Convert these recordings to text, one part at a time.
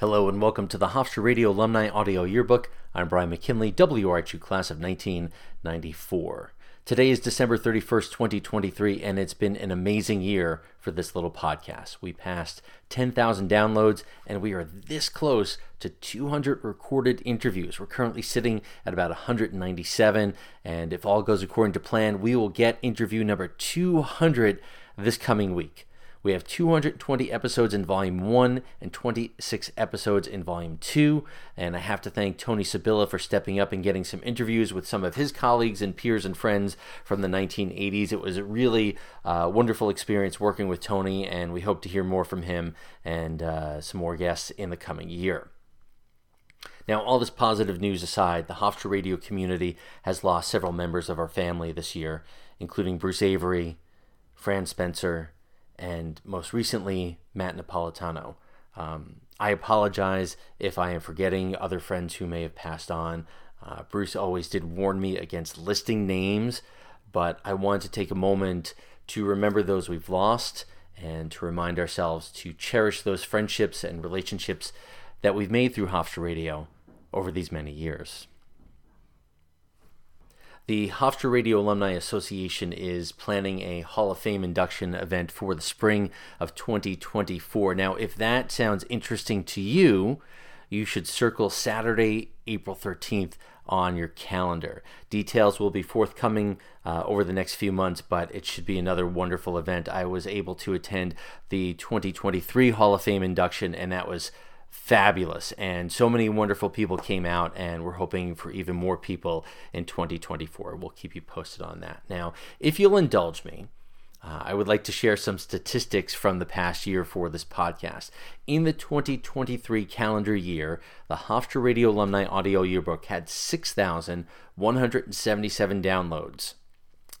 Hello and welcome to the Hofstra Radio Alumni Audio Yearbook. I'm Brian McKinley, WRHU class of 1994. Today is December 31st, 2023, and it's been an amazing year for this little podcast. We passed 10,000 downloads, and we are this close to 200 recorded interviews. We're currently sitting at about 197, and if all goes according to plan, we will get interview number 200 this coming week. We have 220 episodes in Volume 1 and 26 episodes in Volume 2. And I have to thank Tony Sibilla for stepping up and getting some interviews with some of his colleagues and peers and friends from the 1980s. It was a really uh, wonderful experience working with Tony, and we hope to hear more from him and uh, some more guests in the coming year. Now, all this positive news aside, the Hofstra radio community has lost several members of our family this year, including Bruce Avery, Fran Spencer, and most recently, Matt Napolitano. Um, I apologize if I am forgetting other friends who may have passed on. Uh, Bruce always did warn me against listing names, but I wanted to take a moment to remember those we've lost and to remind ourselves to cherish those friendships and relationships that we've made through Hofstra Radio over these many years. The Hofstra Radio Alumni Association is planning a Hall of Fame induction event for the spring of 2024. Now, if that sounds interesting to you, you should circle Saturday, April 13th on your calendar. Details will be forthcoming uh, over the next few months, but it should be another wonderful event. I was able to attend the 2023 Hall of Fame induction, and that was fabulous and so many wonderful people came out and we're hoping for even more people in 2024 we'll keep you posted on that now if you'll indulge me uh, I would like to share some statistics from the past year for this podcast. In the 2023 calendar year, the Hofstra Radio Alumni Audio Yearbook had 6,177 downloads.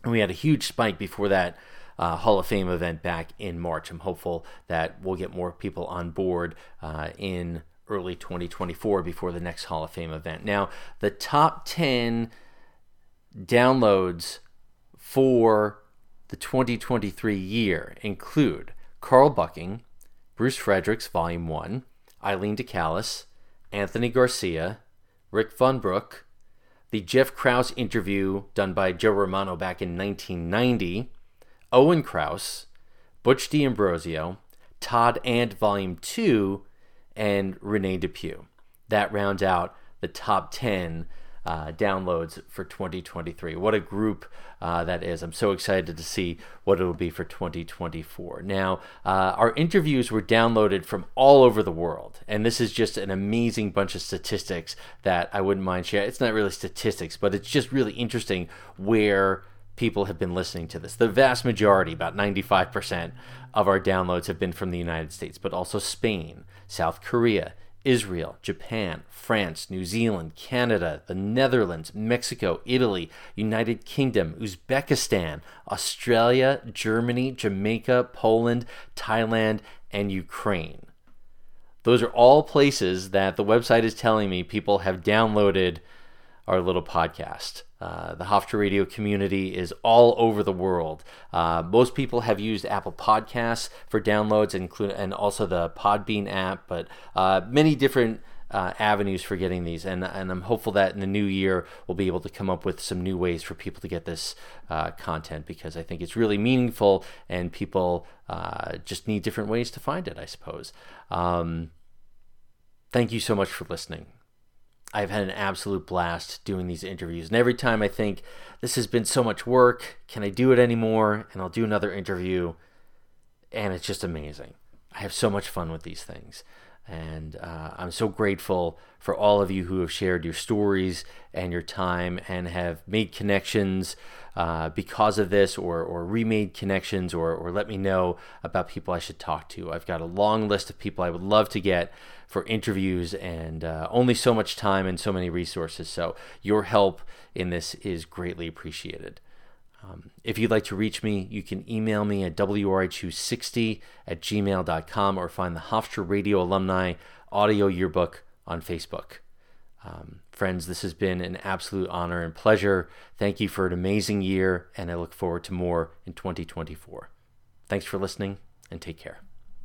And we had a huge spike before that uh, Hall of Fame event back in March. I'm hopeful that we'll get more people on board uh, in early 2024 before the next Hall of Fame event. Now, the top 10 downloads for the 2023 year include Carl Bucking, Bruce Fredericks, Volume 1, Eileen DeCalis, Anthony Garcia, Rick Von Brook, the Jeff Krause interview done by Joe Romano back in 1990, Owen Krause, Butch D'Ambrosio, Todd And Volume 2, and Renee Depew. That rounds out the top 10 uh, downloads for 2023. What a group uh, that is. I'm so excited to see what it will be for 2024. Now, uh, our interviews were downloaded from all over the world, and this is just an amazing bunch of statistics that I wouldn't mind sharing. It's not really statistics, but it's just really interesting where people have been listening to this. The vast majority, about 95% of our downloads have been from the United States, but also Spain, South Korea, Israel, Japan, France, New Zealand, Canada, the Netherlands, Mexico, Italy, United Kingdom, Uzbekistan, Australia, Germany, Jamaica, Poland, Thailand, and Ukraine. Those are all places that the website is telling me people have downloaded our little podcast. Uh, the Hofstra Radio community is all over the world. Uh, most people have used Apple Podcasts for downloads, include and also the Podbean app, but uh, many different uh, avenues for getting these. And and I'm hopeful that in the new year we'll be able to come up with some new ways for people to get this uh, content because I think it's really meaningful and people uh, just need different ways to find it. I suppose. Um, thank you so much for listening. I've had an absolute blast doing these interviews. And every time I think this has been so much work, can I do it anymore? And I'll do another interview. And it's just amazing. I have so much fun with these things. And uh, I'm so grateful for all of you who have shared your stories and your time and have made connections uh, because of this or, or remade connections or, or let me know about people I should talk to. I've got a long list of people I would love to get for interviews and uh, only so much time and so many resources. So your help in this is greatly appreciated. Um, if you'd like to reach me, you can email me at wrhu60 at gmail.com or find the Hofstra Radio Alumni Audio Yearbook on Facebook. Um, friends, this has been an absolute honor and pleasure. Thank you for an amazing year, and I look forward to more in 2024. Thanks for listening, and take care.